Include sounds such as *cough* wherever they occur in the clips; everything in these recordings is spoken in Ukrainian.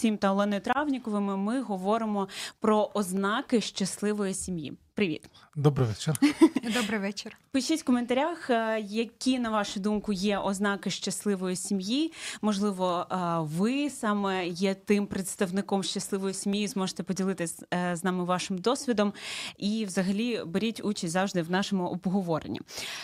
Олексієм та Оленою Травніковими ми говоримо про ознаки щасливої сім'ї. Привіт, добрий вечір. *laughs* Добрий вечір. Пишіть в коментарях, е, які на вашу думку є ознаки щасливої сім'ї. Можливо, е, ви саме є тим представником щасливої сім'ї. Зможете поділитися е, з нами вашим досвідом і, взагалі, беріть участь завжди в нашому обговоренні.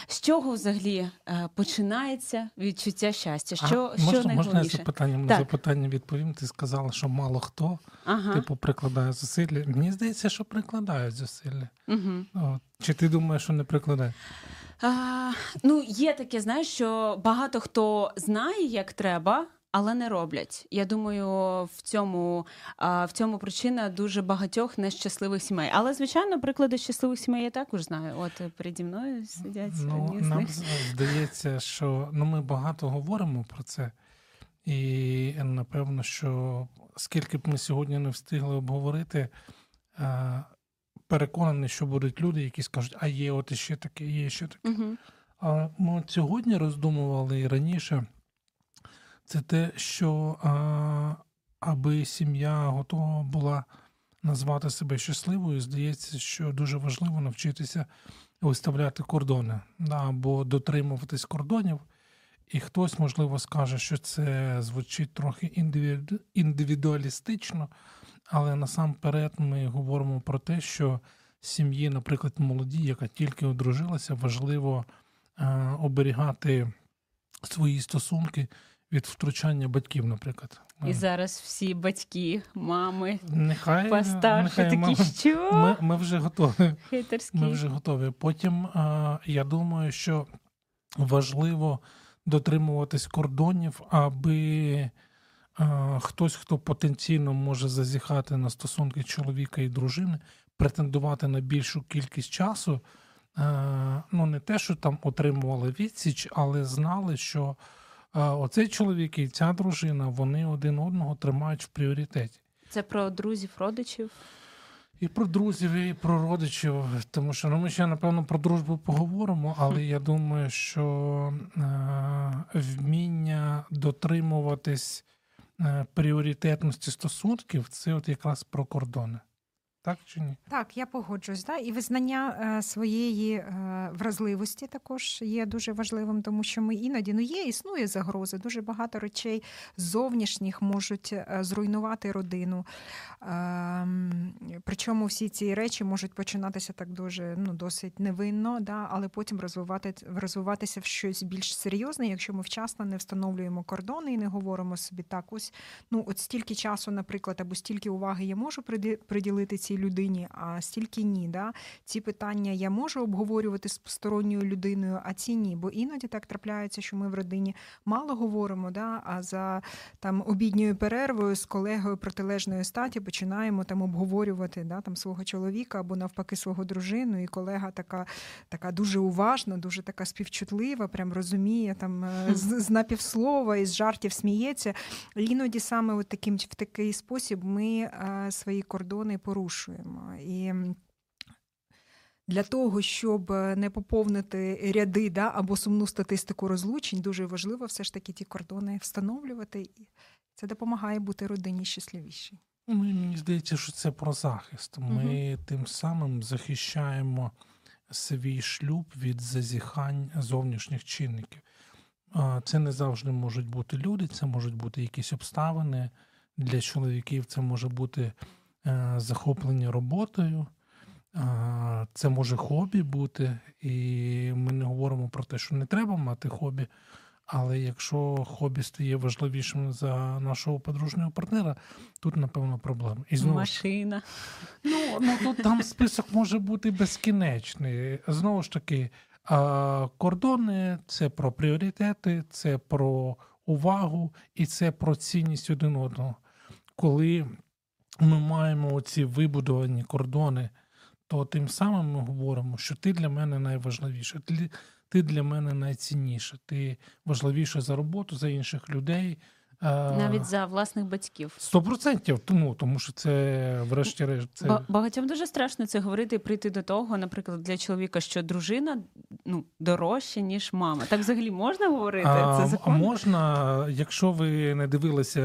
З чого взагалі починається відчуття щастя? Що а, можна, що можна я запитання на запитання відповім? Ти сказала, що мало хто ага. типу прикладає зусилля. Мені здається, що прикладають зусилля. Угу. От. Чи ти думаєш, що не прикладає? А, Ну, є таке, знаєш, що багато хто знає, як треба. Але не роблять. Я думаю, в цьому в цьому причина дуже багатьох нещасливих сімей. Але, звичайно, приклади щасливих сімей я також знаю. От переді мною сидять. Ну, Нам здається, що ну, ми багато говоримо про це, і напевно, що скільки б ми сьогодні не встигли обговорити, переконаний, що будуть люди, які скажуть, а є от іще таке, є ще таке. Угу. А ми от сьогодні роздумували і раніше, це те, що а, аби сім'я готова була назвати себе щасливою, здається, що дуже важливо навчитися виставляти кордони да, або дотримуватись кордонів. І хтось, можливо, скаже, що це звучить трохи індивідуалістично, але насамперед ми говоримо про те, що сім'ї, наприклад, молоді, яка тільки одружилася, важливо е, оберігати свої стосунки від втручання батьків, наприклад. І зараз всі батьки, мами, нехай постарші нехай, такі, мами. що ми ми вже готові. Хейтерські. Ми вже готові. Потім е, я думаю, що важливо дотримуватись кордонів, аби хтось, хто потенційно може зазіхати на стосунки чоловіка і дружини, претендувати на більшу кількість часу. Ну, не те, що там отримували відсіч, але знали, що оцей чоловік і ця дружина вони один одного тримають в пріоритеті. Це про друзів, родичів. І про друзів, і про родичів, тому що ну, ми ще напевно про дружбу поговоримо, але я думаю, що е, вміння дотримуватись Е, пріоритетності стосунків це от якраз про кордони. Так чи ні? Так, я погоджуюсь. Да? І визнання е, своєї е, вразливості також є дуже важливим, тому що ми іноді ну є, існує загрози. Дуже багато речей зовнішніх можуть е, зруйнувати родину. Причому всі ці речі можуть починатися так дуже ну, досить невинно, да? але потім розвивати, розвиватися в щось більш серйозне, якщо ми вчасно не встановлюємо кордони і не говоримо собі так, ось ну от стільки часу, наприклад, або стільки уваги я можу приділити цій людині, а стільки ні. Да? Ці питання я можу обговорювати з сторонньою людиною, а ці ні. Бо іноді так трапляється, що ми в родині мало говоримо, да? а за там обідньою перервою з колегою протилежної статі починаємо там обговорювати да, там свого чоловіка або навпаки свого дружину. І колега така така дуже уважна, дуже така співчутлива, прям розуміє там е, з, з напівслова і з жартів сміється. Іноді саме от таким в такий спосіб ми а, е, свої кордони порушуємо. І для того, щоб не поповнити ряди да, або сумну статистику розлучень, дуже важливо все ж таки ті кордони встановлювати, це допомагає бути родині щасливішій. Ну, мені здається, що це про захист. Ми угу. тим самим захищаємо свій шлюб від зазіхань зовнішніх чинників. Це не завжди можуть бути люди, це можуть бути якісь обставини. Для чоловіків це може бути Е, захоплення роботою. Це може хобі бути, і ми не говоримо про те, що не треба мати хобі. Але якщо хобі стає важливішим за нашого подружнього партнера, тут, напевно, проблема. І знову Машина. Ну, ну тут там список може бути безкінечний. Знову ж таки, кордони це про пріоритети, це про увагу і це про цінність один одного. Коли ми маємо оці вибудовані кордони, то тим самим ми говоримо, що ти для мене найважливіше, ти, для мене найцінніше, ти важливіше за роботу, за інших людей. Навіть за власних батьків. Сто процентів тому, тому що це, врешті-решт, це багатьом дуже страшно це говорити і прийти до того, наприклад, для чоловіка, що дружина ну дорожча, ніж мама. Так взагалі можна говорити? А, це закон? можна, якщо ви не дивилися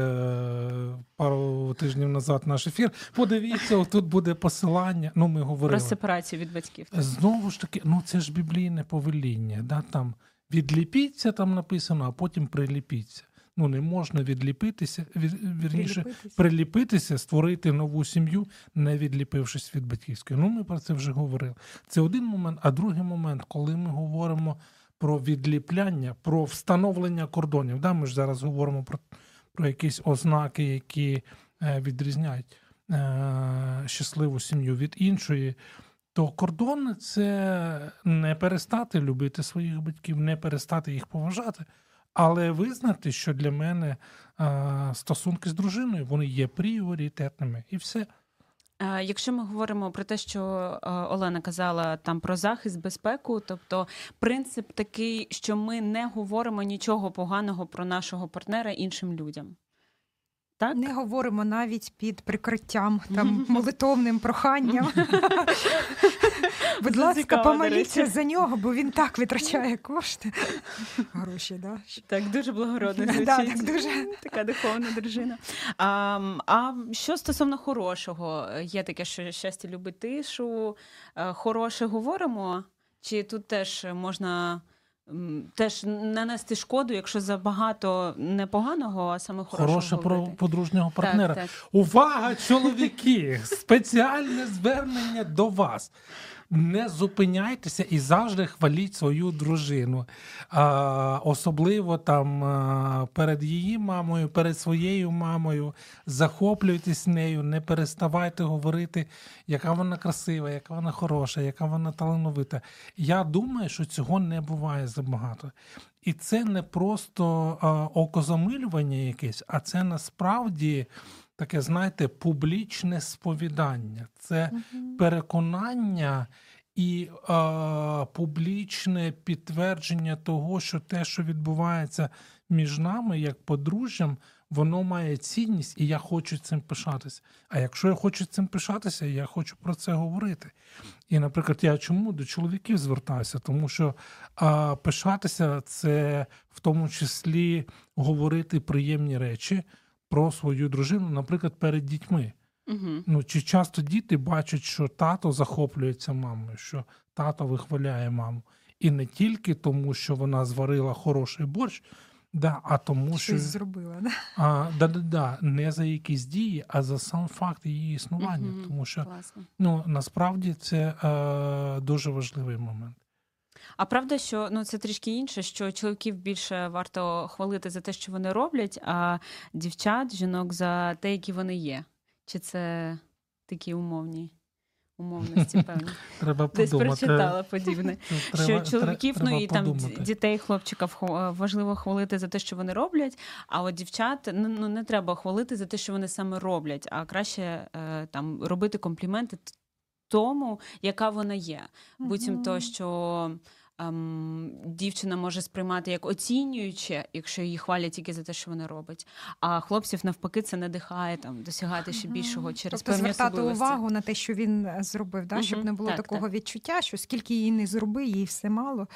пару пару тижнів назад наш ефір. Подивіться, тут буде посилання. Ну, ми говорили. Про сепарацію від батьків. Знову ж таки, ну це ж біблійне повеління. Да? Там відліпіться, там написано, а потім приліпіться. Ну, не можна відліпитися, від, вірніше, приліпитися. приліпитися, створити нову сім'ю, не відліпившись від батьківської. Ну, ми про це вже говорили. Це один момент, а другий момент, коли ми говоримо про відліпляння, про встановлення кордонів. Да? Ми ж зараз говоримо про про якісь ознаки, які е, відрізняють е, щасливу сім'ю від іншої. То кордон це не перестати любити своїх батьків, не перестати їх поважати, але визнати, що для мене а, стосунки з дружиною вони є пріоритетними і все. Якщо ми говоримо про те, що Олена казала там про захист, безпеку, тобто принцип такий, що ми не говоримо нічого поганого про нашого партнера іншим людям. Так? Не говоримо навіть під прикриттям там молитовним проханням. Будь ласка, помоліться за нього, бо він так витрачає кошти. Гроші, да? Так, дуже благородно. звучить. Да, так дуже. Така духовна дружина. А а що стосовно хорошого, є таке, що щастя любить тишу, е, хороше говоримо, чи тут теж можна теж нанести шкоду, якщо забагато непоганого, а саме хорошого Хороше про подружнього партнера. Так, так. Увага, чоловіки! Спеціальне звернення до вас не зупиняйтеся і завжди хваліть свою дружину. А, Особливо там перед її мамою, перед своєю мамою. Захоплюйтесь нею, не переставайте говорити, яка вона красива, яка вона хороша, яка вона талановита. Я думаю, що цього не буває забагато. І це не просто а, окозамилювання якесь, а це насправді таке, знаєте, публічне сповідання, це угу. переконання і е, публічне підтвердження того, що те, що відбувається між нами, як подружжям, воно має цінність, і я хочу цим пишатися. А якщо я хочу цим пишатися, я хочу про це говорити. І, наприклад, я чому до чоловіків звертаюся? Тому що а, пишатися це в тому числі говорити приємні речі про свою дружину, наприклад, перед дітьми. Угу. Ну, Чи часто діти бачать, що тато захоплюється мамою, що тато вихваляє маму. І не тільки тому, що вона зварила хороший борщ, да, а тому, Щось що зробила, да? А, да, да, да, не за якісь дії, а за сам факт її існування. Угу, тому що ну, насправді це е, дуже важливий момент. А правда, що ну це трішки інше, що чоловіків більше варто хвалити за те, що вони роблять, а дівчат, жінок за те, які вони є. Чи це такі умовні? Умовності, *laughs* певні. Треба Десь прочитала подібне. Що чоловіків, ну і там дітей, хлопчиків важливо хвалити за те, що вони роблять. А от дівчат ну, ну не треба хвалити за те, що вони саме роблять, а краще е, там робити компліменти тому, яка вона є. Буцім то, що ем, дівчина може сприймати як оцінююче, якщо її хвалять тільки за те, що вона робить. А хлопців навпаки це надихає там досягати ще більшого через тобто певні звертати увагу на те, що він е, зробив, да? щоб не було так, такого так. відчуття, що скільки її не зроби, їй все мало.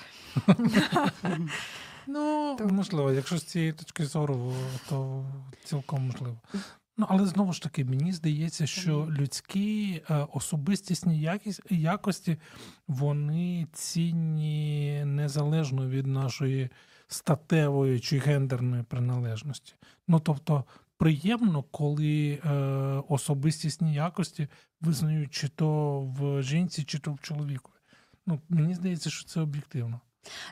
Ну, можливо, якщо з цієї точки зору, то цілком можливо. Ну, але знову ж таки, мені здається, що людські е, особистісні якість, якості вони цінні незалежно від нашої статевої чи гендерної приналежності. Ну тобто, приємно, коли е, особистісні якості визнають чи то в жінці, чи то в чоловіку. Ну, мені здається, що це об'єктивно.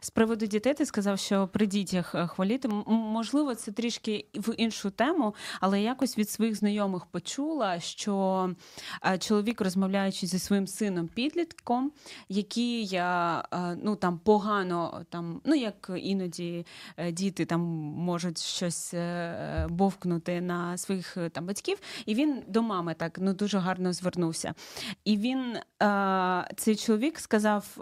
З приводу дітей ти сказав, що при дітях е, хваліти. Можливо, це трішки в іншу тему, але якось від своїх знайомих почула, що е, чоловік, розмовляючи зі своїм сином підлітком, який е, ну там погано, там, ну як іноді діти там можуть щось бовкнути на своїх там батьків, і він до мами так ну дуже гарно звернувся. І він цей чоловік сказав: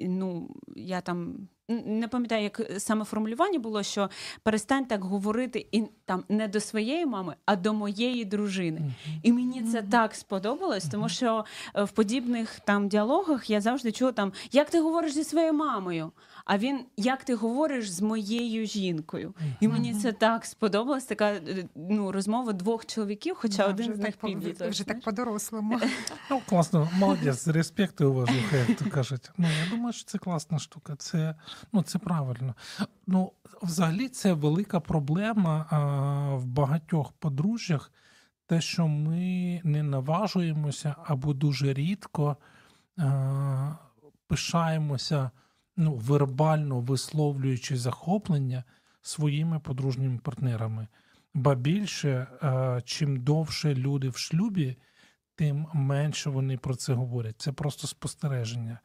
ну я там там. Не пам'ятаю, як саме формулювання було, що перестань так говорити і там не до своєї мами, а до моєї дружини. Mm-hmm. І мені це так сподобалось, тому що е, в подібних там діалогах я завжди чула там, як ти говориш зі своєю мамою, а він як ти говориш з моєю жінкою. І мені це так сподобалось. Така е, ну розмова двох чоловіків, хоча Да, один з них підліток. Вже так по-дорослому. *laughs* Ну, класно, молодець, респект і уважуха, як то кажуть. Ну, я думаю, що це класна штука. Це, ну, це правильно. Ну, взагалі, це велика проблема а, в багатьох подружжях, те, що ми не наважуємося або дуже рідко а, пишаємося, ну, вербально висловлюючи захоплення своїми подружніми партнерами. Ба більше, а, чим довше люди в шлюбі, тим менше вони про це говорять. Це просто спостереження.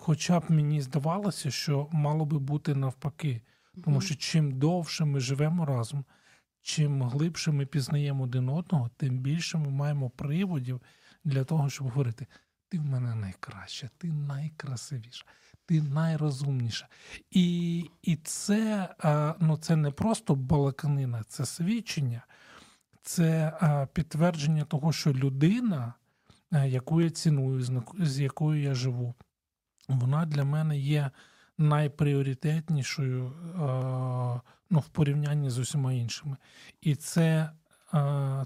Хоча б мені здавалося, що мало би бути навпаки, тому що чим довше ми живемо разом, чим глибше ми пізнаємо один одного, тим більше ми маємо приводів для того, щоб говорити: ти в мене найкраща, ти найкрасивіша, ти найрозумніша. І, і це, ну, це не просто балаканина, це свідчення це підтвердження того, що людина, яку я ціную, з якою я живу, вона для мене є найпріоритетнішою ну, в порівнянні з усіма іншими. І це,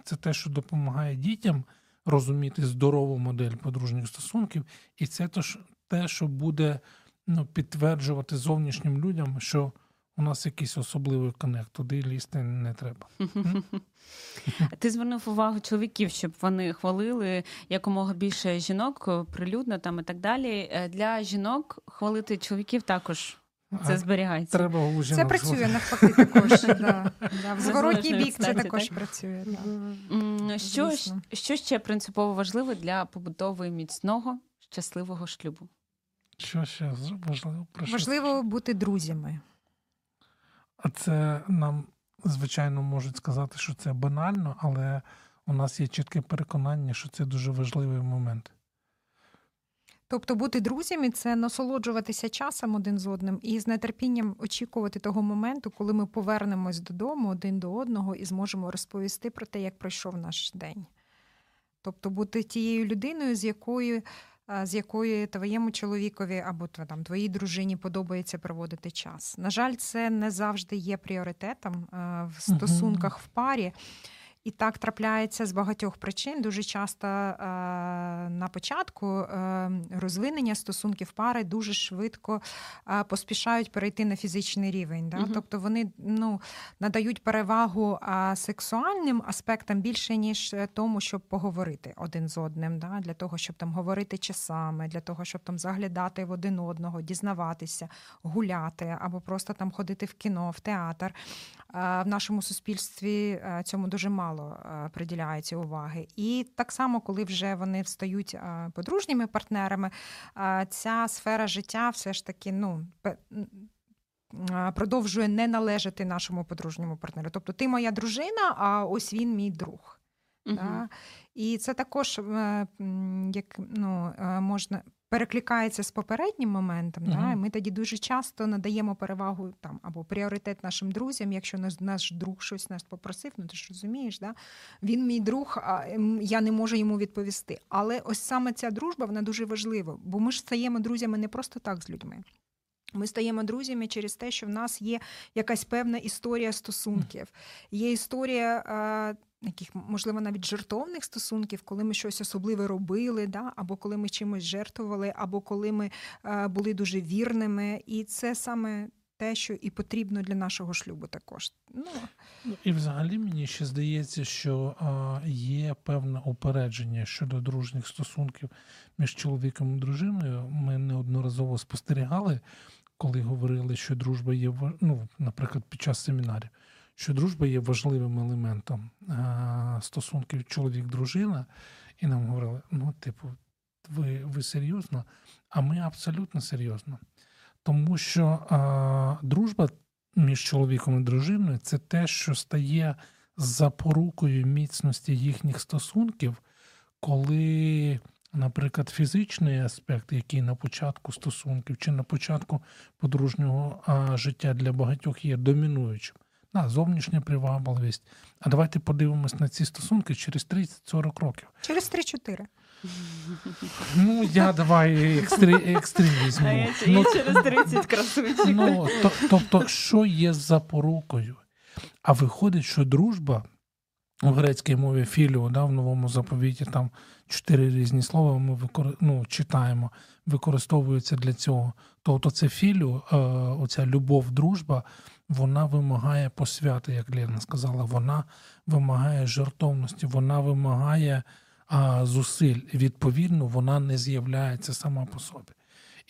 це те, що допомагає дітям розуміти здорову модель подружніх стосунків, і це те, що буде ну, підтверджувати зовнішнім людям, що у нас якийсь особливий connect, туди лізти не треба. *laughs* Ти звернув увагу чоловіків, щоб вони хвалили якомога більше жінок прилюдно там і так далі. Е, Для жінок хвалити чоловіків також це зберігається. Треба у Це жінок працює навпаки також. *laughs* да. Да, В зворотній бік це також працює. Що, що ще принципово важливо для побудови міцного щасливого шлюбу? Що ще важливо? Важливо бути друзями. А це нам, звичайно, можуть сказати, що це банально, але у нас є чітке переконання, що це дуже важливий момент. Тобто бути друзями це насолоджуватися часом один з одним і з нетерпінням очікувати того моменту, коли ми повернемось додому один до одного і зможемо розповісти про те, як пройшов наш день. Тобто бути тією людиною, з якою, з якою твоєму чоловікові або там, твоїй дружині подобається проводити час. На жаль, це не завжди є пріоритетом в стосунках в парі. І так трапляється з багатьох причин. Дуже часто е, на початку е, розвинення стосунків пари дуже швидко е, поспішають перейти на фізичний рівень. Да? Мгм. Тобто вони ну, надають перевагу сексуальним аспектам більше, ніж тому, щоб поговорити один з одним, да? для того, щоб там говорити часами, для того, щоб там заглядати в один одного, дізнаватися, гуляти або просто там ходити в кіно, в театр. В нашому суспільстві цьому дуже мало е, приділяється уваги. І так само, коли вже вони встають е, подружніми партнерами, е, ця сфера життя все ж таки ну. Продовжує не належати нашому подружньому партнеру. Тобто, ти моя дружина, а ось він мій друг. Да? І це також як ну, можна перекликається з попереднім моментом. Да? І ми тоді дуже часто надаємо перевагу там або пріоритет нашим друзям, якщо наш, наш друг щось нас попросив, ну ти ж розумієш, да? він мій друг, а я не можу йому відповісти. Але ось саме ця дружба вона дуже важлива, бо ми ж стаємо друзями не просто так з людьми. Ми стаємо друзями через те, що в нас є якась певна історія стосунків. Є історія яких, можливо, навіть жертовних стосунків, коли ми щось особливе робили, да? або коли ми чимось жертвували, або коли ми е, були дуже вірними. І це саме те, що і потрібно для нашого шлюбу також. Ну, Ну, І взагалі мені ще здається, що а, є певне упередження щодо дружніх стосунків між чоловіком і дружиною. Ми неодноразово спостерігали, коли говорили, що дружба є ну, наприклад, під час семінарів, що дружба є важливим елементом стосунків чоловік-дружина, і нам говорили: ну, типу, ви, ви серйозно? А ми абсолютно серйозно. Тому що а, дружба між чоловіком і дружиною це те, що стає запорукою міцності їхніх стосунків, коли, наприклад, фізичний аспект, який на початку стосунків чи на початку подружнього а, життя для багатьох є домінуючим. Да, зовнішня привабливість. А давайте подивимось на ці стосунки через 30-40 років. Через 3-4. Ну, я давай екстрі, візьму. А я, Ну, через 30 красуйчик. Ну, то, тобто, що є запорукою? А виходить, що дружба у грецькій мові філіо, да, в новому заповіті там чотири різні слова ми викор... ну, читаємо, використовуються для цього. Тобто, це філіо, е, оця любов, дружба, вона вимагає посвяти, як Лена сказала, вона вимагає жертовності, вона вимагає а, зусиль. Відповідно, вона не з'являється сама по собі.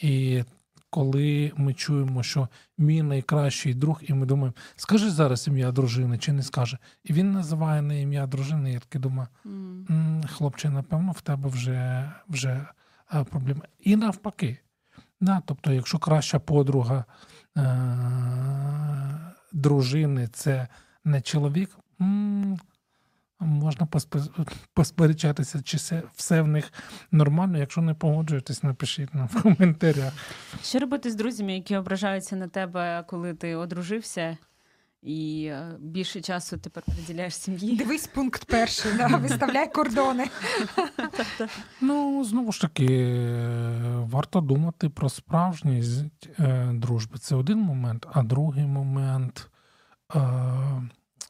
І коли ми чуємо, що мій найкращий друг, і ми думаємо, скажи зараз ім'я дружини чи не скаже. І він називає не ім'я дружини, я таки думаю, М. «М, хлопче, напевно, в тебе вже, вже е, проблеми. І навпаки. Да, тобто, якщо краща подруга дружини це не чоловік, можна поспе- посперечатися, чи все в них нормально. Якщо не погоджуєтесь, напишіть нам в коментарях. Що робити з друзями, які ображаються на тебе, коли ти одружився, і е, більше часу тепер приділяєш сім'ї? Дивись пункт перший, да, виставляй кордони. *laughs* Ну, знову ж таки, е, варто думати про справжність е, дружби. Це один момент, а другий момент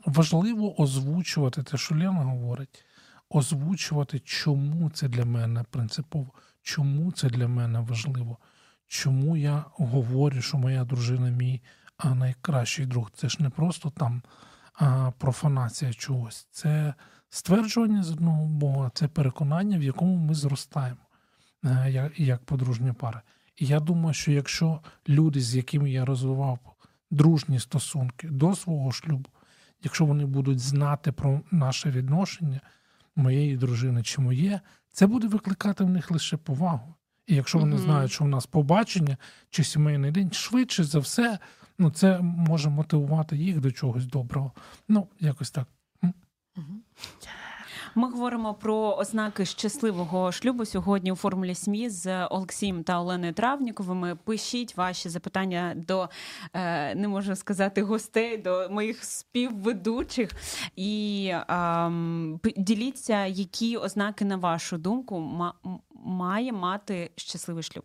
важливо озвучувати те, що Лена говорить, озвучувати, чому це для мене принципово, чому це для мене важливо, чому я говорю, що моя дружина мій найкращий друг. Це ж не просто там а, профанація чогось. Це стверджування з одного боку, це переконання, в якому ми зростаємо е, як, подружня пара. І я думаю, що якщо люди, з якими я розвивав дружні стосунки до свого шлюбу, якщо вони будуть знати про наше відношення моєї дружини чи моє, це буде викликати в них лише повагу. І якщо вони Мгм. знають, що в нас побачення чи сімейний день, швидше за все, ну це може мотивувати їх до чогось доброго. Ну, якось так. Ми говоримо про ознаки щасливого шлюбу сьогодні у формулі сім'ї з Олексієм та Оленою Травніковими. Пишіть ваші запитання до е, не можу сказати гостей, до моїх співведучих. І ем, діліться, які ознаки, на вашу думку, має мати щасливий шлюб.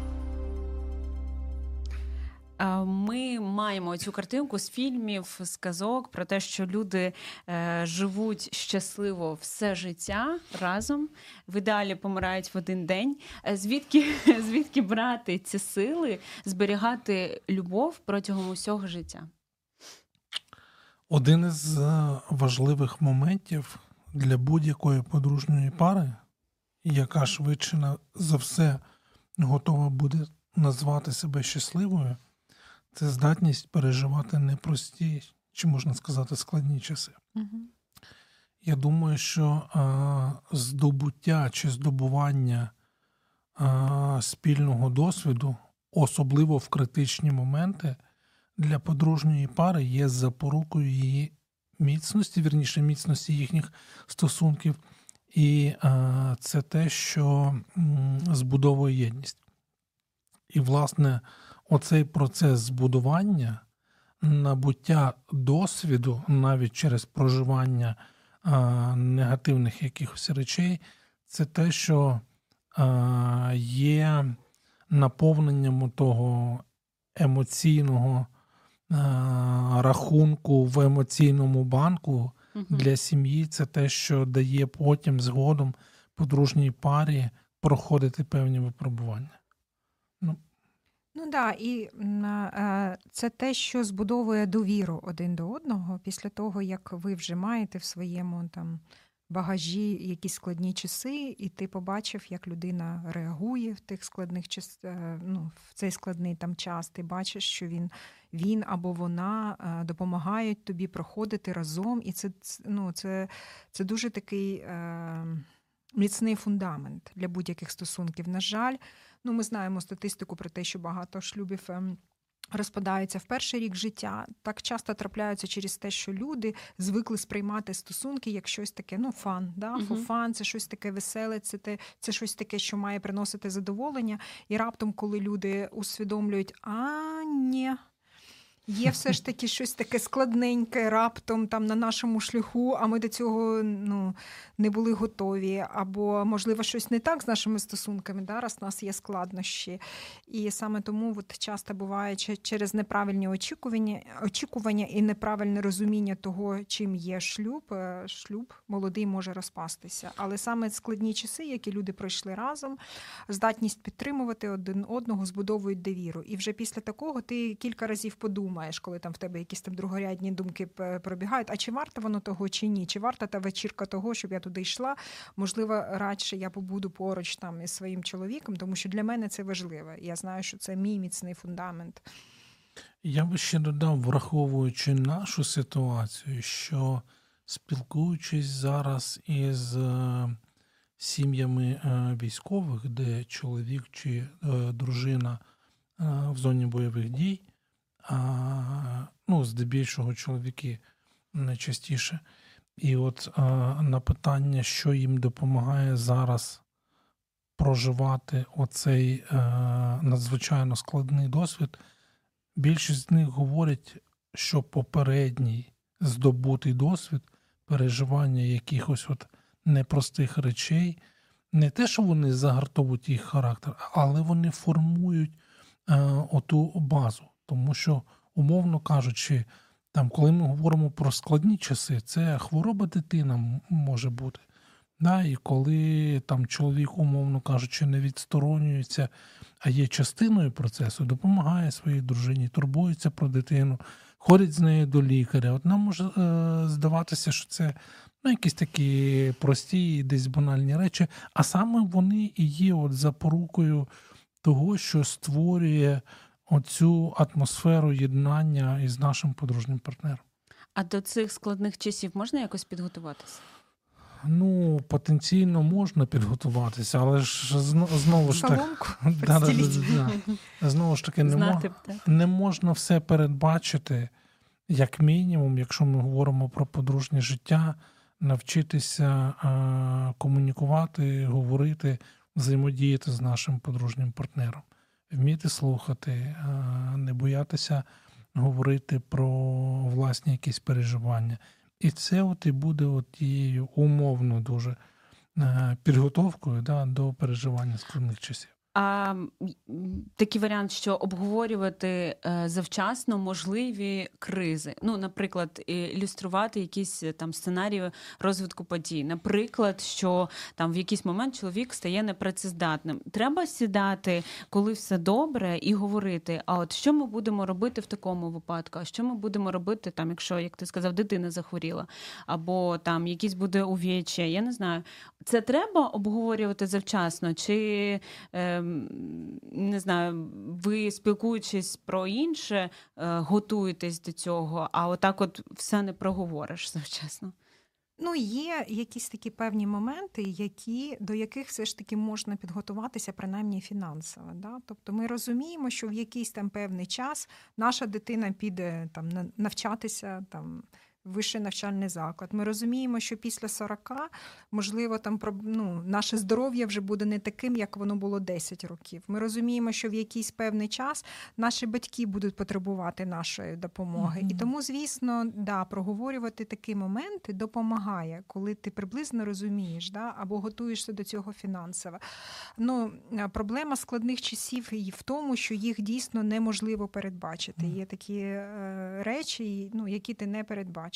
Ми маємо цю картинку з фільмів, з казок про те, що люди е, живуть щасливо все життя разом, в ідеалі помирають в один день. Е, Звідки, *laughs* звідки брати ці сили, зберігати любов протягом усього життя? Один із е, важливих моментів для будь-якої подружньої пари, яка швидше за все готова буде назвати себе щасливою, це здатність переживати непрості, чи можна сказати, складні часи. Я думаю, що е, здобуття чи здобування е, спільного досвіду, особливо в критичні моменти, для подружньої пари є запорукою її міцності, вірніше, міцності їхніх стосунків, і е, це те, що м, збудовує єдність. І, власне, оцей процес збудування, набуття досвіду навіть через проживання а, негативних якихось речей, це те, що а, є наповненням того емоційного а, рахунку в емоційному банку для сім'ї. Це те, що дає потім згодом подружній парі проходити певні випробування. Ну да, і е, це те, що збудовує довіру один до одного після того, як ви вже маєте в своєму там багажі якісь складні часи, і ти побачив, як людина реагує в тих складних час, е, ну, в цей складний там час. Ти бачиш, що він, він або вона е, допомагають тобі проходити разом, і це ну, це, це дуже такий. Е, Міцний фундамент для будь-яких стосунків. На жаль, Ну, ми знаємо статистику про те, що багато шлюбів ем, Розпадаються в перший рік життя, так часто трапляються через те, що люди звикли сприймати стосунки як щось таке, ну фан, да? Мгм. фофан, це щось таке веселе, це те, це щось таке, що має приносити задоволення. І раптом, коли люди усвідомлюють, а ні. Є все ж таки щось таке складненьке раптом там на нашому шляху, а ми до цього ну, не були готові. Або, можливо, щось не так з нашими стосунками, да, раз у нас є складнощі. І саме тому от, часто буває через неправильні очікування, очікування і неправильне розуміння того, чим є шлюб, е, шлюб молодий може розпастися. Але саме складні часи, які люди пройшли разом, здатність підтримувати один одного, збудовують довіру. І вже після такого ти кілька разів подумаєш, коли там в тебе якісь там другорядні думки пробігають. А чи варто воно того, чи ні? Чи варта та вечірка того, щоб я туди йшла? Можливо, радше я побуду поруч там із своїм чоловіком, тому що для мене це важливо. Я знаю, що це мій міцний фундамент. Я би ще додав, враховуючи нашу ситуацію, що спілкуючись зараз із е, сім'ями е, військових, де чоловік чи е, дружина в зоні бойових дій, ну, здебільшого чоловіки найчастіше. І от на питання, що їм допомагає зараз проживати оцей е, надзвичайно складний досвід, більшість з них говорять, що попередній здобутий досвід переживання якихось от непростих речей, не те, що вони загартовують їх характер, але вони формують е, оту базу. Тому що, умовно кажучи, там, коли ми говоримо про складні часи, це хвороба дитина може бути. Да, і коли там чоловік, умовно кажучи, не відсторонюється, а є частиною процесу, допомагає своїй дружині, турбується про дитину, ходить з нею до лікаря. От нам може е, здаватися, що це ну, якісь такі прості, десь банальні речі, а саме вони і є от запорукою того, що створює оцю атмосферу єднання із нашим подружнім партнером. А до цих складних часів можна якось підготуватися? Ну, потенційно можна підготуватися, але ж знову ж таки. *laughs* Да, да, да, Знову ж таки, не, Знати так. не можна все передбачити, як мінімум, якщо ми говоримо про подружнє життя, навчитися комунікувати, говорити, взаємодіяти з нашим подружнім партнером, вміти слухати, не боятися говорити про власні якісь переживання. І це от і буде от тією умовно дуже е, підготовкою да, до переживання складних часів. А такий варіант, що обговорювати е, завчасно можливі кризи. Ну, наприклад, ілюструвати якісь е, там сценарії розвитку подій. Наприклад, що там в якийсь момент чоловік стає непрацездатним. Треба сідати, коли все добре, і говорити: а от що ми будемо робити в такому випадку? А що ми будемо робити, там, якщо, як ти сказав, дитина захворіла, або там якісь буде увіччя, я не знаю. Це треба обговорювати завчасно, чи ем, не знаю, ви спілкуючись про інше, е, готуєтесь до цього, а отак от все не проговориш *laughs* завчасно. Ну, є якісь такі певні моменти, які, до яких все ж таки можна підготуватися, принаймні фінансово. Да? Тобто ми розуміємо, що в якийсь там певний час наша дитина піде там на- навчатися там. Вищий навчальний заклад. Ми розуміємо, що після 40, можливо, там ну, наше здоров'я вже буде не таким, як воно було 10 років. Ми розуміємо, що в якийсь певний час наші батьки будуть потребувати нашої допомоги. І тому, звісно, да, проговорювати такі моменти допомагає, коли ти приблизно розумієш, да, або готуєшся до цього фінансово. Ну, е, проблема складних часів і в тому, що їх дійсно неможливо передбачити. Є такі е, речі, ну, які ти не передбачиш.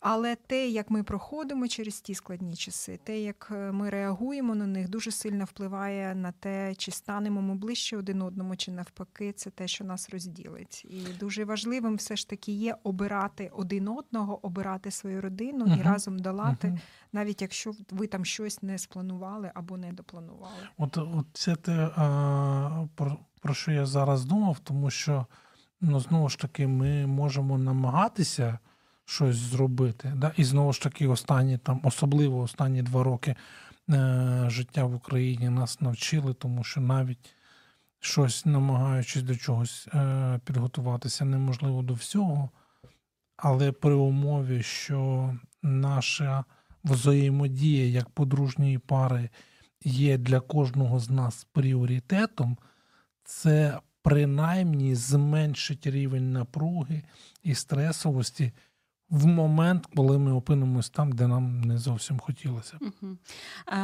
Але те, як ми проходимо через ті складні часи, те, як е, ми реагуємо на них, дуже сильно впливає на те, чи станемо ми ближче один одному, чи навпаки, це те, що нас розділить. І дуже важливим все ж таки є обирати один одного, обирати свою родину і разом долати, Мгм. навіть якщо ви там щось не спланували або не допланували. От, от це те, про, про що я зараз думав, тому що ну, знову ж таки ми можемо намагатися щось зробити. Да? І знову ж таки, останні там, особливо останні два роки е, життя в Україні нас навчили, тому що навіть щось намагаючись до чогось е, підготуватися, неможливо до всього. Але при умові, що наша взаємодія як подружньої пари є для кожного з нас пріоритетом, це принаймні зменшить рівень напруги і стресовості в момент, коли ми опинимось там, де нам не зовсім хотілося. Угу.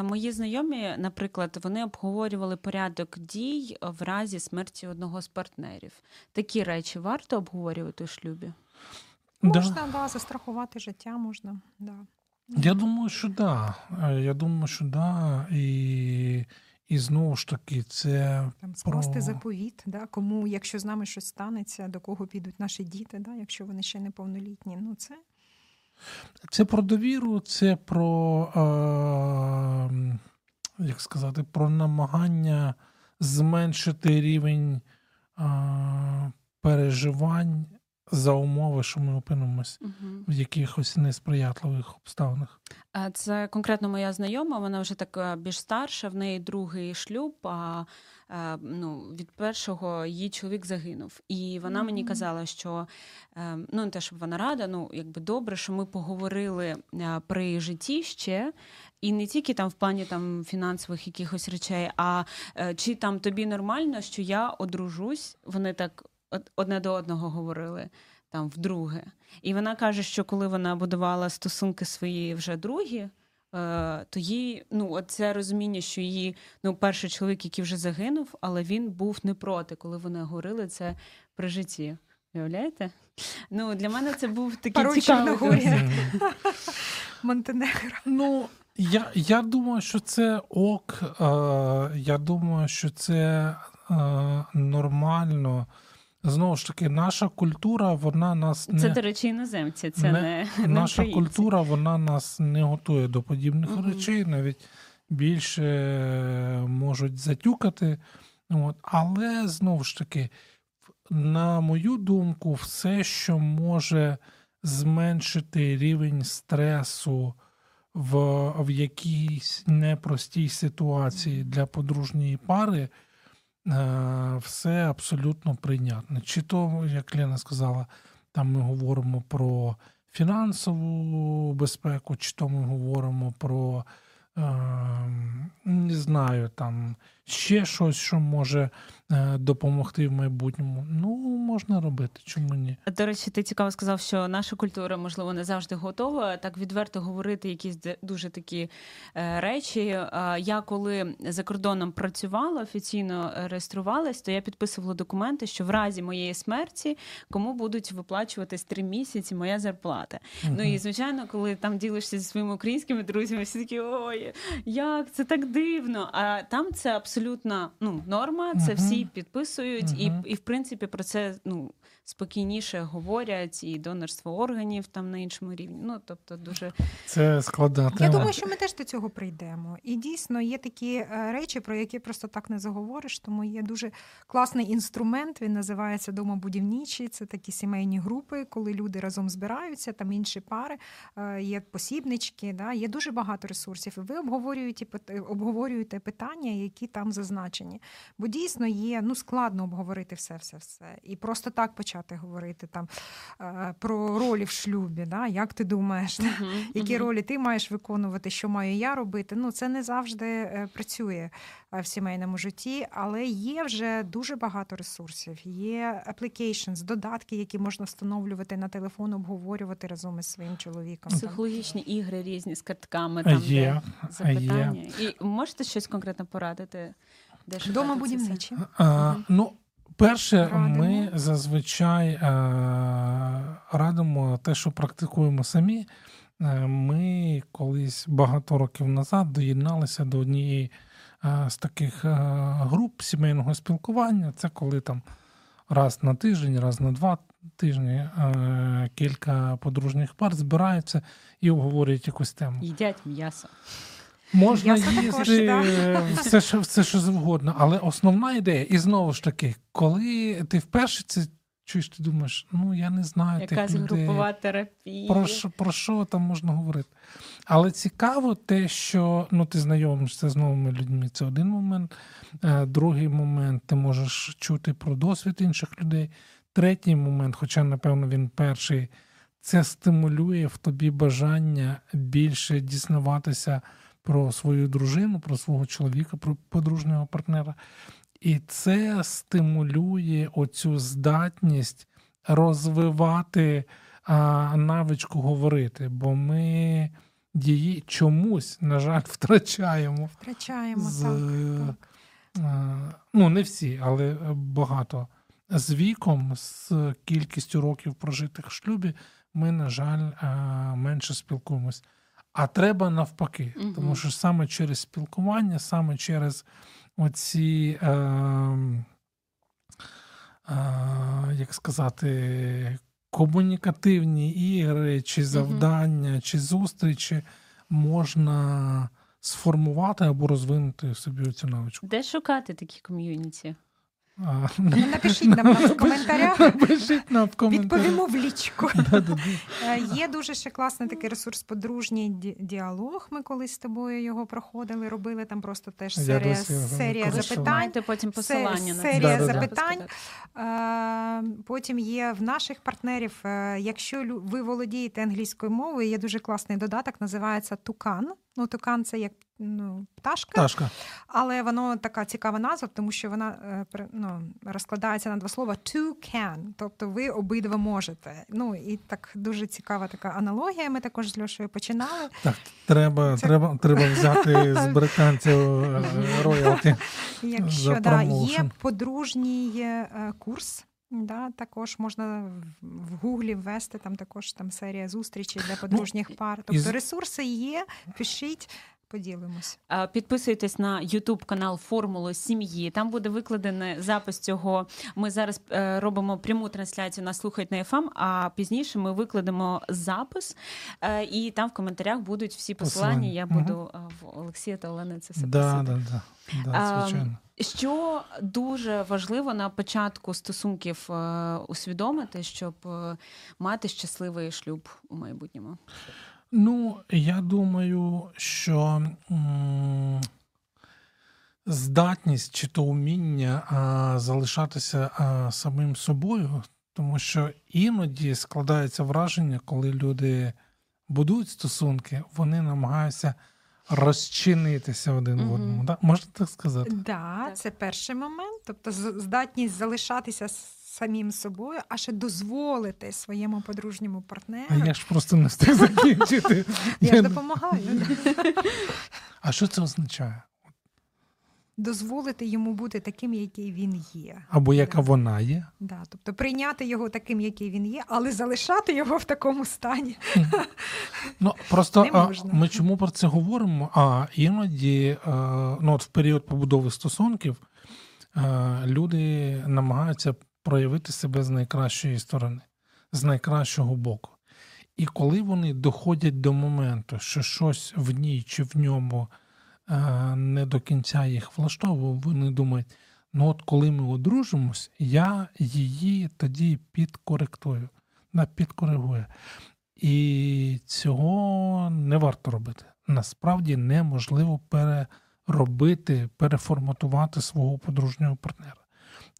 Мої знайомі, наприклад, вони обговорювали порядок дій в разі смерті одного з партнерів. Такі речі варто обговорювати у шлюбі. Можна, да, да застрахувати життя можна. Да. Я думаю, що да. Я думаю, що да. І і знову ж таки, це там скласти про... заповіт, да, кому, якщо з нами щось станеться, до кого підуть наші діти, да, якщо вони ще неповнолітні. Ну, це Це про довіру, це про, е, як сказати, про намагання зменшити рівень е, переживань за умови, що ми опинимось угу. в якихось несприятливих обставинах. Це конкретно моя знайома, вона вже така більш старша, в неї другий шлюб. а ну, Від першого її чоловік загинув. І вона mm-hmm. мені казала, що е, ну не те, щоб вона рада, ну якби добре, що ми поговорили е, при житті ще. І не тільки там в плані там фінансових якихось речей, а е, чи там тобі нормально, що я одружусь, вони так одне до одного говорили там вдруге. І вона каже, що коли вона будувала стосунки свої вже другі, е, то їй ну, це розуміння, що її ну, перший чоловік, який вже загинув, але він був не проти, коли вони говорили це при житті. Уявляєте? Ну, Для мене це був такий цікавий *laughs* Монтенегро. Ну, я я думаю, що це ок. Е, Я думаю, що це е, нормально. Знову ж таки, наша культура, вона нас не... Це, до речі, іноземці. Це не, не Наша не культура вона нас не готує до подібних угу. речей, навіть більше можуть затюкати. От. Але знову ж таки, на мою думку, все, що може зменшити рівень стресу в, в якійсь непростій ситуації для подружньої пари. Е, все абсолютно прийнятне. Чи то, як Лена сказала, там ми говоримо про фінансову безпеку, чи то ми говоримо про ем, не знаю, там ще щось, що може Е, допомогти в майбутньому. Ну, можна робити, чому ні? До речі, ти цікаво сказав, що наша культура, можливо, не завжди готова так відверто говорити якісь дуже такі е, речі. Е, я коли за кордоном працювала, офіційно реєструвалась, то я підписувала документи, що в разі моєї смерті кому будуть виплачуватись три місяці моя зарплата. uh Ну і звичайно, коли там ділишся зі своїми українськими друзями, всі такі ой, як це так дивно. А там це абсолютно ну, норма, це всі підписують, і, і в принципі про це ну спокійніше говорять, і донорство органів там на іншому рівні. Ну тобто, дуже це складна тема. Я думаю, що ми теж до цього прийдемо. І дійсно є такі е, речі, про які просто так не заговориш. Тому є дуже класний інструмент. Він називається домобудівнічий. Це такі сімейні групи, коли люди разом збираються, там інші пари, е, є посібнички. Да, Є дуже багато ресурсів. І ви обговорюєте обговорюєте питання, які там зазначені. Бо дійсно є ну складно обговорити все, все, все. І просто так почати говорити там е, про ролі в шлюбі. Да? Як ти думаєш, uh-huh, які uh-huh. ролі ти маєш виконувати, що маю я робити? Ну це не завжди е, працює в сімейному житті, але є вже дуже багато ресурсів. Є applications, додатки, які можна встановлювати на телефон, обговорювати разом із своїм чоловіком. Психологічні ігри різні з картками, там є, де запитання. Є. І можете щось конкретно порадити? Де Дома будівничі. Ну, Перше, радимо. ми зазвичай е, радимо те, що практикуємо самі. Е, ми колись багато років назад доєдналися до однієї е, з таких е, груп сімейного спілкування. Це коли там раз на тиждень, раз на два тижні е, кілька подружніх пар збираються і обговорюють якусь тему. Їдять м'ясо. Можна їсти все, що все, що завгодно, але основна ідея, і знову ж таки, коли ти вперше це чуєш, ти думаєш, ну я не знаю Якась тих людей. групова терапія. Про що, про що там можна говорити? Але цікаво те, що ну, ти знайомишся з новими людьми. Це один момент. Е, Другий момент ти можеш чути про досвід інших людей. Третій момент, хоча, напевно, він перший, це стимулює в тобі бажання більше дізнаватися про свою дружину, про свого чоловіка, про подружнього партнера. І це стимулює оцю здатність розвивати а, навичку говорити, бо ми її чомусь, на жаль, *laughs* втрачаємо. Втрачаємо З, так. так. А, ну, не всі, але багато. З віком, з кількістю років прожитих в шлюбі, ми, на жаль, менше спілкуємось. А треба навпаки, Мгм. тому що саме через спілкування, саме через оці, е, е, як сказати, комунікативні ігри, чи завдання, чи зустрічі можна сформувати або розвинути в собі цю навичку. Де шукати такі ком'юніті? А, Ну, Напишіть нам в коментарях. Напишіть нам в коментарях. Відповімо в лічку. *laughs* Е, Є дуже ще класний такий ресурс подружній діалог. Ми колись з тобою його проходили, робили там просто теж Я серія, запитань. Потім посилання на серія запитань. Е, Потім є в наших партнерів, е, якщо ви володієте англійською мовою, є дуже класний додаток, називається Тукан. Ну, тукан це як ну, пташка, Пташка. але воно така цікава назва, тому що вона е, ну, розкладається на два слова to can, тобто ви обидва можете. Ну і так дуже цікава така аналогія. Ми також з Льошею починали. Так, треба, Це- треба, треба взяти *laughs* з британців е, роялті. Якщо За да, є подружній е, курс. Да, також можна в- гуглі ввести там також там серія зустрічей для подружніх пар. Тобто із- ресурси є, пишіть, поділимось. Підписуйтесь на YouTube канал Формула сім'ї. Там буде викладений запис цього. Ми зараз е, робимо пряму трансляцію на слухать на FM, а пізніше ми викладемо запис, е, і там в коментарях будуть всі посилання. Посилання. Я буду е, в Олексія та Олени це все Да, да, да, да, звичайно. Що дуже важливо на початку стосунків усвідомити, щоб мати щасливий шлюб у майбутньому. Ну, я думаю, що м, здатність чи то уміння а, залишатися а, самим собою, тому що іноді складається враження, коли люди будують стосунки, вони намагаються розчинитися один в одному. Да? Можна так сказати? Да, Так. це перший момент. Тобто здатність залишатися самим собою, а ще дозволити своєму подружньому партнеру. А я ж просто не встиг закінчити. *laughs* Я ж допомагаю. А що це означає? Дозволити йому бути таким, який він є. Або яка вона є? Да, тобто прийняти його таким, який він є, але залишати його в такому стані. Ну просто Не а, ми чому про це говоримо? А іноді, е, ну от в період побудови стосунків, е, люди намагаються проявити себе з найкращої сторони, з найкращого боку. І коли вони доходять до моменту, що щось в ній чи в ньому е, не до кінця їх влаштовує, вони думають: ну от коли ми одружимось, я її тоді підкоректую, вона підкоригує. І цього не варто робити. Насправді неможливо переробити, переформатувати свого подружнього партнера.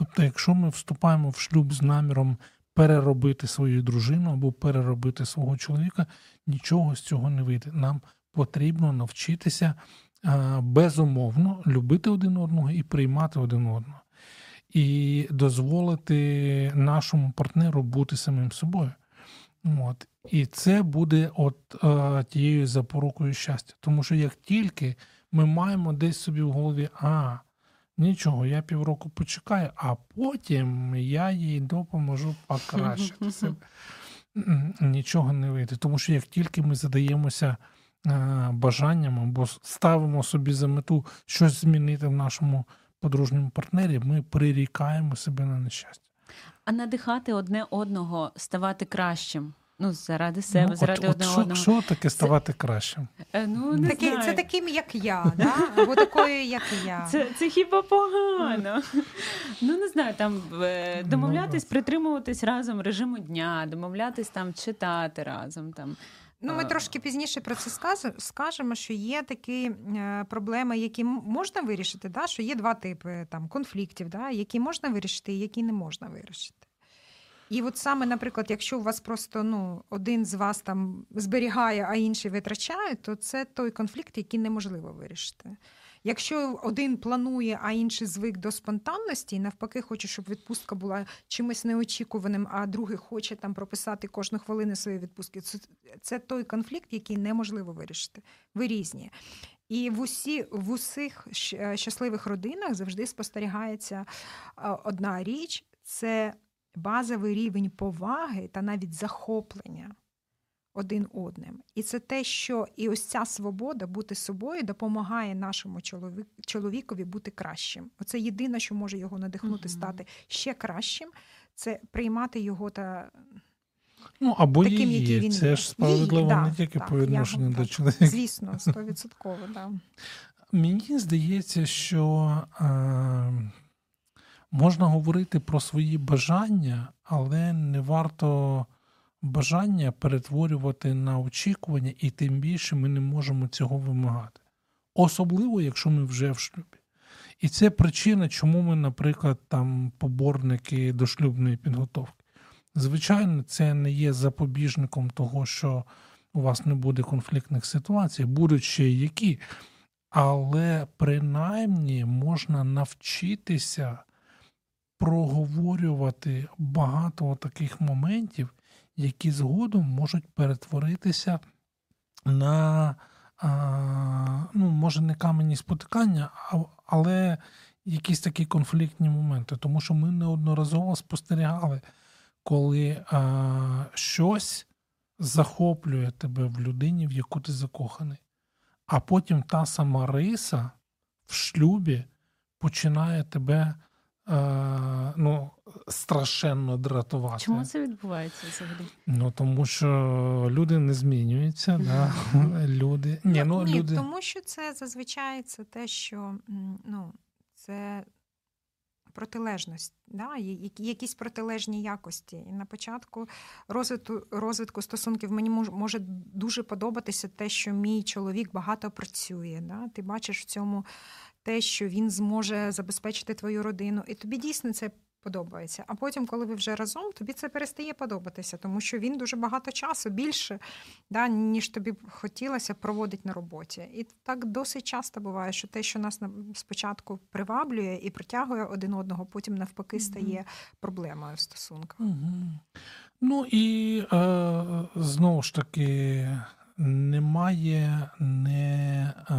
Тобто, якщо ми вступаємо в шлюб з наміром переробити свою дружину або переробити свого чоловіка, нічого з цього не вийде. Нам потрібно навчитися е, безумовно любити один одного і приймати один одного. І дозволити нашому партнеру бути самим собою. От. І це буде от е, тією запорукою щастя. Тому що як тільки ми маємо десь собі в голові, а нічого, я півроку почекаю, а потім я їй допоможу покращити *laughs* себе. Нічого не вийде. Тому що як тільки ми задаємося е, бажанням або ставимо собі за мету щось змінити в нашому подружньому партнері, ми прирікаємо себе на нещастя. А надихати одне одного ставати кращим. Ну, заради себе, ну, заради от, одне от, що, одного. що таке ставати кращим? Е, Ну, не Такі, знаю. це таким, як я, да? або такою, як я. Це, це хіба погано? Ну не знаю, там е, домовлятись, притримуватись разом режиму дня, домовлятись там читати разом. Там Ну, ми трошки пізніше про це скажемо, що є такі е, проблеми, які можна вирішити, да? що є два типи там, конфліктів, да? які можна вирішити і які не можна вирішити. І от саме, наприклад, якщо у вас просто ну, один з вас там зберігає, а інший витрачає, то це той конфлікт, який неможливо вирішити. Якщо один планує, а інший звик до спонтанності, і навпаки, хоче, щоб відпустка була чимось неочікуваним, а другий хоче там прописати кожну хвилину своєї відпустки, це, це той конфлікт, який неможливо вирішити. Ви різні. І в усі в усіх е, щасливих родинах завжди спостерігається е, одна річ: це базовий рівень поваги та навіть захоплення один одним. І це те, що і ось ця свобода бути собою допомагає нашому чоловікові бути кращим. Оце єдине, що може його надихнути, Мгм. стати ще кращим, це приймати його та Ну, або таким, її. який він Це є. ж справедливо Її, не да, тільки так, по відношенню до чоловіка. звісно, *laughs* стовідсотково. Да. Мені здається, що е, можна говорити про свої бажання, але не варто бажання перетворювати на очікування, і тим більше ми не можемо цього вимагати. Особливо, якщо ми вже в шлюбі. І це причина, чому ми, наприклад, там поборники дошлюбної підготовки. Звичайно, це не є запобіжником того, що у вас не буде конфліктних ситуацій, будуть ще які. Але принаймні можна навчитися проговорювати багато таких моментів, які згодом можуть перетворитися на, а, ну, може, не камені спотикання, але якісь такі конфліктні моменти. Тому що ми неодноразово спостерігали, коли а, щось захоплює тебе в людині, в яку ти закоханий. А потім та сама риса в шлюбі починає тебе ну, страшенно дратувати. чому це відбувається взагалі? Ну, тому що люди не змінюються. Да? Люди... Ні, ну, Ні, люди... тому що це зазвичай це те, що ну, це протилежність, да? якісь протилежні якості. І на початку розвитку, розвитку стосунків мені може дуже подобатися те, що мій чоловік багато працює. Да? Ти бачиш в цьому те, що він зможе забезпечити твою родину, і тобі дійсно це подобається. А потім, коли ви вже разом, тобі це перестає подобатися, тому що він дуже багато часу більше, да, ніж тобі б хотілося, проводить на роботі. І так досить часто буває, що те, що нас спочатку приваблює і притягує один одного, потім навпаки стає проблемою в стосунках. Ну і е, знову ж таки, немає не е,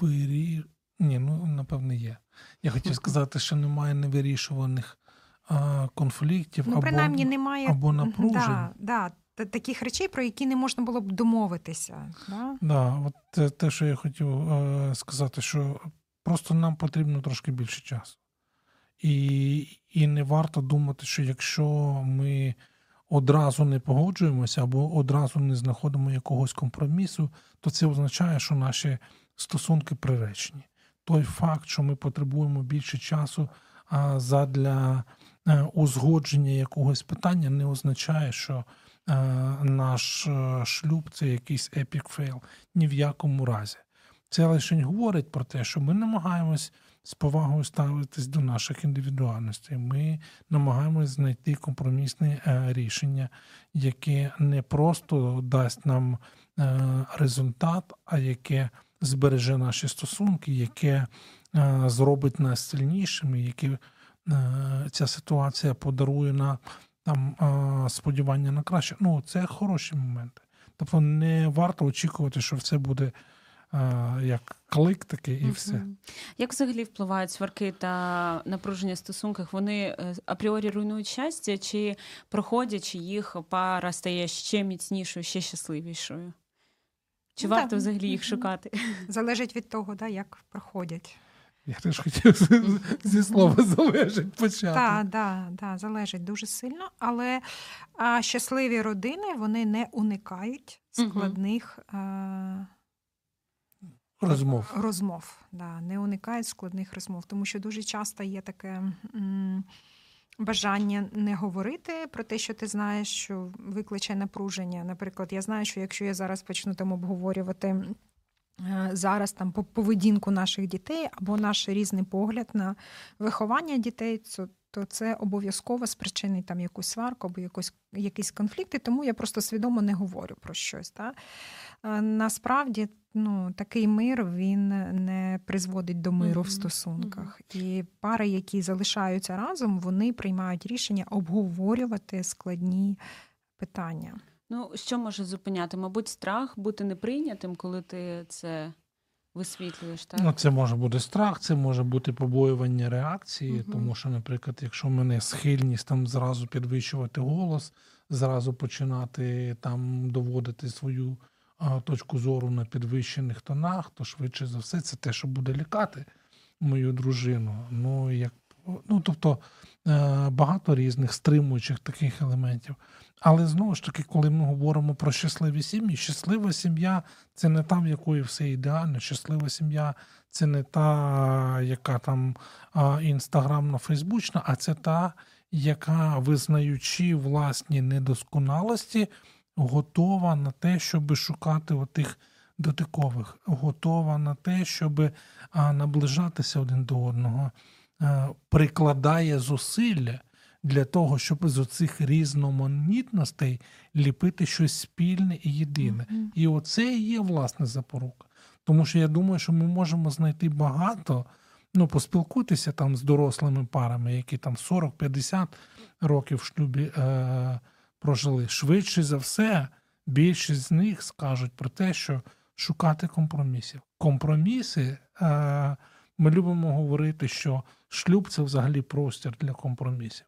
вирі... Ні, ну напевне є. Я хотів сказати, що немає невирішуваних е, конфліктів Ну, або, принаймні, немає або напружень. Да, да, таких речей, про які не можна було б домовитися. Да? Да, от те, те, що я хотів е, сказати, що просто нам потрібно трошки більше часу. І, і не варто думати, що якщо ми одразу не погоджуємося або одразу не знаходимо якогось компромісу, то це означає, що наші стосунки приречені. Той факт, що ми потребуємо більше часу задля е, узгодження якогось питання, не означає, що е, наш е, шлюб це якийсь epic fail. Ні в якому разі. Це лише говорить про те, що ми намагаємось з повагою ставитись до наших індивідуальностей. Ми намагаємось знайти компромісне рішення, яке не просто дасть нам результат, а яке збереже наші стосунки, яке е, зробить нас сильнішими, яке е, ця ситуація подарує на там е, сподівання на краще. Ну, це хороші моменти. Тобто не варто очікувати, що все буде як клик такий і все. Як взагалі впливають сварки та напруження в стосунках? Вони апріорі руйнують щастя, чи проходячи їх, пара стає ще міцнішою, ще щасливішою? Чи Ну, варто так. взагалі їх шукати? Залежить від того, да, як проходять. Я теж хотів зі слова залежить почати. Так, да, да, залежить дуже сильно, але а, щасливі родини вони не уникають складних а, розмов. розмов. Да, Не уникають складних розмов, тому що дуже часто є таке. М- Бажання не говорити про те, що ти знаєш, що викличе напруження. Наприклад, я знаю, що якщо я зараз почну там обговорювати зараз там по поведінку наших дітей або наш різний погляд на виховання дітей, то це обов'язково спричинить там якусь сварку або якусь, якісь конфлікти, тому я просто свідомо не говорю про щось. Так? Е, насправді, ну, такий мир він не призводить до миру mm-hmm. в стосунках. Mm-hmm. І пари, які залишаються разом, вони приймають рішення обговорювати складні питання. Ну, що може зупиняти? Мабуть, страх бути неприйнятим, коли ти це висвітлюєш. так? Ну, Це може бути страх, це може бути побоювання реакції, угу. тому що, наприклад, якщо в мене схильність там зразу підвищувати голос, зразу починати там доводити свою а, точку зору на підвищених тонах, то швидше за все це те, що буде лякати мою дружину. Ну, як, ну тобто е, багато різних стримуючих таких елементів. Але знову ж таки, коли ми говоримо про щасливі сім'ї, щаслива сім'я це не та, в якої все ідеально. Щаслива сім'я це не та, яка там інстаграмно фейсбучна, а це та, яка, визнаючи власні недосконалості, готова на те, щоб шукати отих дотикових, готова на те, щоб наближатися один до одного, прикладає зусилля для того, щоб з оцих різноманітностей ліпити щось спільне і єдине. Mm-hmm. І оце і є власне запорука. Тому що я думаю, що ми можемо знайти багато, ну, поспілкуйтеся там з дорослими парами, які там 40-50 років в шлюбі е- прожили. Швидше за все, більшість з них скажуть про те, що шукати компромісів. Компроміси. Е- ми любимо говорити, що шлюб це взагалі простір для компромісів.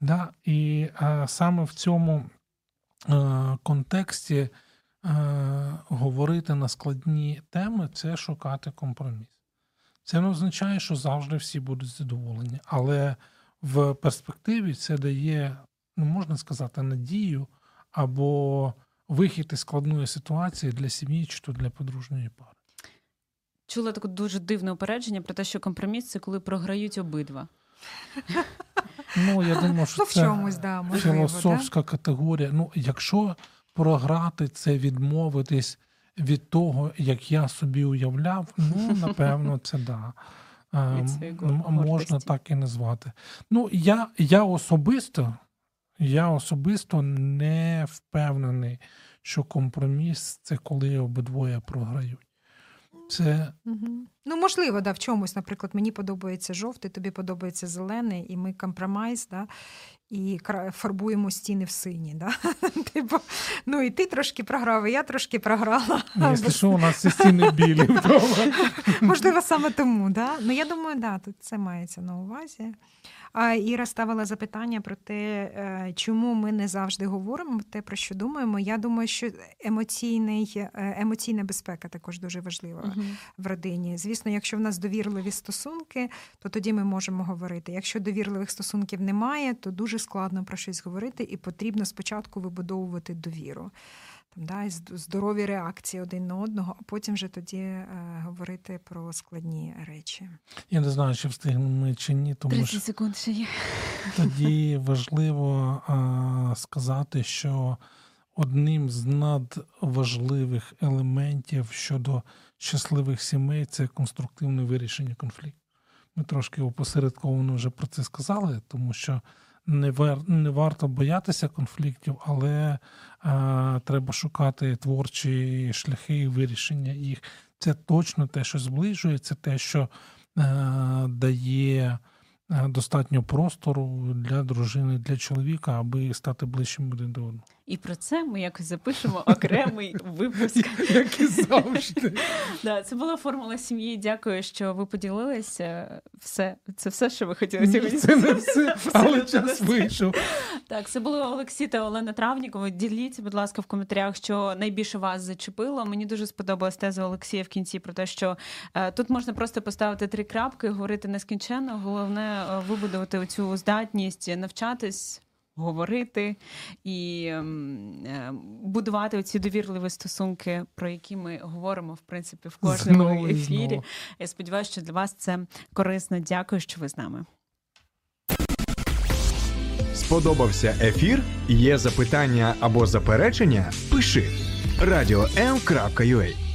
Да? І е, саме в цьому е, контексті е, говорити на складні теми це шукати компроміс. Це не означає, що завжди всі будуть задоволені, але в перспективі це дає, ну можна сказати, надію або вихід із складної ситуації для сім'ї чи то для подружньої пари. Чула таке дуже дивне упередження про те, що компроміс це коли програють обидва. Ну, я думаю, що ну, в це чомусь, да, можливо, філософська да? категорія. Ну, якщо програти це, відмовитись від того, як я собі уявляв, ну, напевно, *laughs* це да. Можна так і назвати. Ну, я, я особисто, я особисто не впевнений, що компроміс це коли обидвоє програють. Це угу. ну можливо, да, в чомусь, наприклад, мені подобається жовтий, тобі подобається зелений, і ми компромайс, да, і фарбуємо стіни в сині. Да? *laughs* Типу, ну і ти трошки програв, і я трошки програла. Ну, якщо що, у нас ці *laughs* стіни білі вдома. Можливо, саме тому. Да? Ну я думаю, да, тут це мається на увазі. А Іра ставила запитання про те, е, чому ми не завжди говоримо те, про що думаємо. Я думаю, що емоційний, е, емоційна безпека також дуже важлива uh в родині. Звісно, якщо в нас довірливі стосунки, то тоді ми можемо говорити. Якщо довірливих стосунків немає, то дуже складно про щось говорити, і потрібно спочатку вибудовувати довіру да, і здорові реакції один на одного, а потім вже тоді е, говорити про складні речі. Я не знаю, чи встигнемо ми чи ні, тому 30 секунд ще є. тоді *laughs* важливо е, сказати, що одним з надважливих елементів щодо щасливих сімей це конструктивне вирішення конфлікту. Ми трошки опосередковано вже про це сказали, тому що не вар, не варто боятися конфліктів, але а, треба шукати творчі шляхи вирішення їх. Це точно те, що зближує, це те, що а, дає достатньо простору для дружини, для чоловіка, аби стати ближчим один до одного. І про це ми якось запишемо *laughs* окремий випуск. Як і завжди. *laughs* Да, це була формула сім'ї. Дякую, що ви поділилися. Все, це все, що ви хотіли сьогодні. Це не все, але час вийшов. Так, це були Олексій та Олена Травнікова. Діліться, будь ласка, в коментарях, що найбільше вас зачепило. Мені дуже сподобалась теза Олексія в кінці про те, що е, тут можна просто поставити три крапки, говорити нескінченно. Головне е, вибудувати оцю здатність навчатись. Говорити і ем, е, будувати оці довірливі стосунки, про які ми говоримо в принципі в кожному Знову ефірі. знову. Я сподіваюся, що для вас це корисно. Дякую, що ви з нами. Сподобався ефір? Є запитання або заперечення? Пиши радіом.ua